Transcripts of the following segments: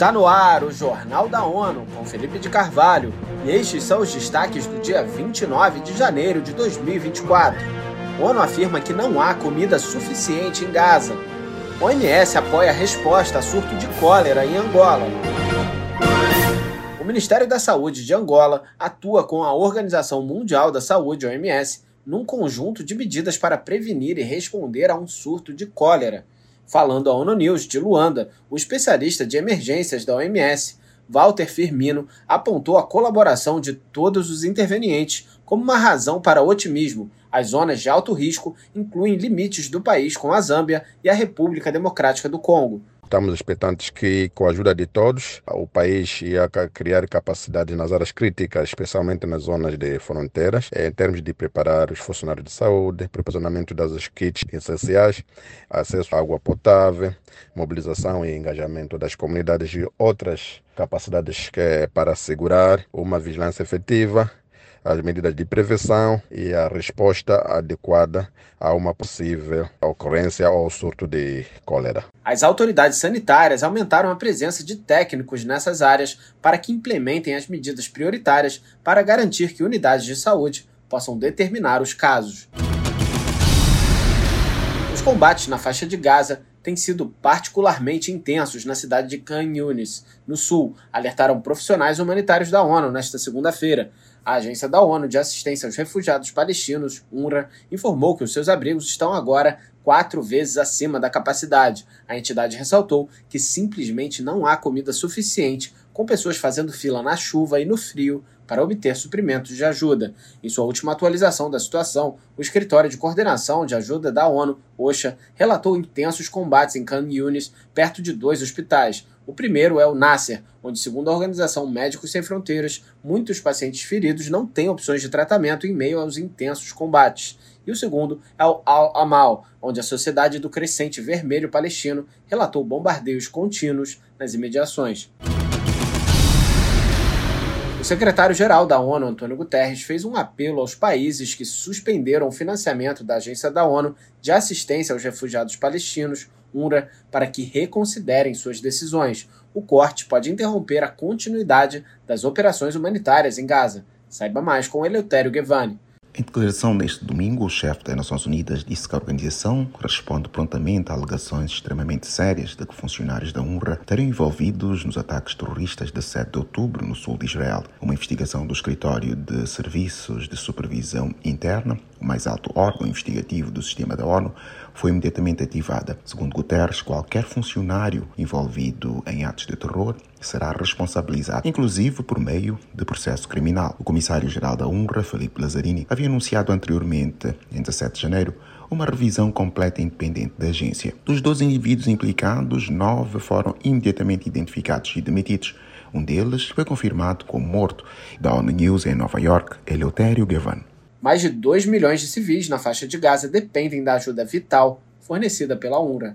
Está no ar o Jornal da ONU com Felipe de Carvalho e estes são os destaques do dia 29 de janeiro de 2024. A ONU afirma que não há comida suficiente em Gaza. OMS apoia a resposta a surto de cólera em Angola. O Ministério da Saúde de Angola atua com a Organização Mundial da Saúde, OMS, num conjunto de medidas para prevenir e responder a um surto de cólera. Falando à ONU News de Luanda, o especialista de emergências da OMS, Walter Firmino, apontou a colaboração de todos os intervenientes como uma razão para otimismo. As zonas de alto risco incluem limites do país com a Zâmbia e a República Democrática do Congo. Estamos expectantes que, com a ajuda de todos, o país ia criar capacidade nas áreas críticas, especialmente nas zonas de fronteiras, eh, em termos de preparar os funcionários de saúde, proporcionamento das kits essenciais, acesso à água potável, mobilização e engajamento das comunidades e outras capacidades eh, para assegurar uma vigilância efetiva as medidas de prevenção e a resposta adequada a uma possível ocorrência ou surto de cólera. As autoridades sanitárias aumentaram a presença de técnicos nessas áreas para que implementem as medidas prioritárias para garantir que unidades de saúde possam determinar os casos. Os combates na faixa de Gaza têm sido particularmente intensos na cidade de Khan Yunis, no sul, alertaram profissionais humanitários da ONU nesta segunda-feira. A Agência da ONU de Assistência aos Refugiados Palestinos, UNRWA, informou que os seus abrigos estão agora quatro vezes acima da capacidade. A entidade ressaltou que simplesmente não há comida suficiente, com pessoas fazendo fila na chuva e no frio para obter suprimentos de ajuda. Em sua última atualização da situação, o Escritório de Coordenação de Ajuda da ONU, OSHA, relatou intensos combates em Khan Yunis, perto de dois hospitais. O primeiro é o Nasser, onde, segundo a organização Médicos Sem Fronteiras, muitos pacientes feridos não têm opções de tratamento em meio aos intensos combates. E o segundo é o Al-Amal, onde a Sociedade do Crescente Vermelho Palestino relatou bombardeios contínuos nas imediações. Secretário-geral da ONU, Antônio Guterres, fez um apelo aos países que suspenderam o financiamento da Agência da ONU de Assistência aos Refugiados Palestinos UNRWA para que reconsiderem suas decisões. O corte pode interromper a continuidade das operações humanitárias em Gaza. Saiba mais com Eleutério Guevani. Em declaração neste domingo, o chefe das Nações Unidas disse que a organização responde prontamente a alegações extremamente sérias de que funcionários da UNRWA teriam envolvidos nos ataques terroristas de 7 de outubro no sul de Israel. Uma investigação do Escritório de Serviços de Supervisão Interna, o mais alto órgão investigativo do sistema da ONU, foi imediatamente ativada. Segundo Guterres, qualquer funcionário envolvido em atos de terror será responsabilizado, inclusive por meio de processo criminal. O comissário-geral da UNRWA, Felipe Lazzarini, havia anunciado anteriormente, em 17 de janeiro, uma revisão completa e independente da agência. Dos 12 indivíduos implicados, nove foram imediatamente identificados e demitidos. Um deles foi confirmado como morto. Da ONU News em Nova York, Eleutério Gavan. Mais de 2 milhões de civis na faixa de Gaza dependem da ajuda vital fornecida pela UNRWA.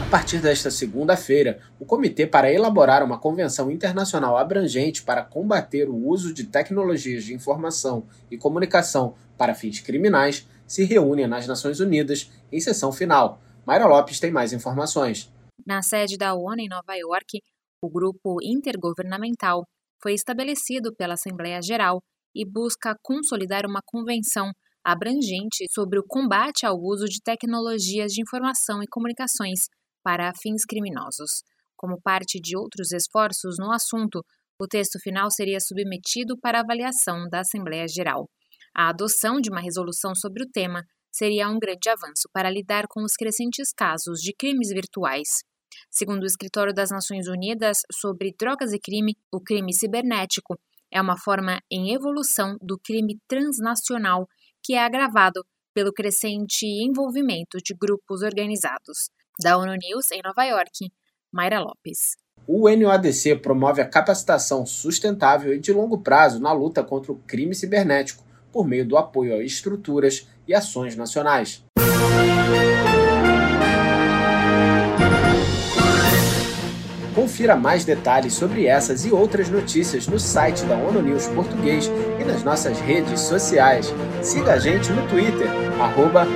A partir desta segunda-feira, o Comitê para elaborar uma convenção internacional abrangente para combater o uso de tecnologias de informação e comunicação para fins criminais se reúne nas Nações Unidas em sessão final. Mayra Lopes tem mais informações. Na sede da ONU em Nova York, o grupo intergovernamental foi estabelecido pela Assembleia Geral e busca consolidar uma convenção abrangente sobre o combate ao uso de tecnologias de informação e comunicações para fins criminosos. Como parte de outros esforços no assunto, o texto final seria submetido para avaliação da Assembleia Geral. A adoção de uma resolução sobre o tema seria um grande avanço para lidar com os crescentes casos de crimes virtuais. Segundo o Escritório das Nações Unidas sobre Drogas e Crime, o crime cibernético é uma forma em evolução do crime transnacional que é agravado pelo crescente envolvimento de grupos organizados. Da ONU News, em Nova York, Mayra Lopes. O NOADC promove a capacitação sustentável e de longo prazo na luta contra o crime cibernético por meio do apoio a estruturas e ações nacionais. Confira mais detalhes sobre essas e outras notícias no site da ONU News Português e nas nossas redes sociais. Siga a gente no Twitter, arroba.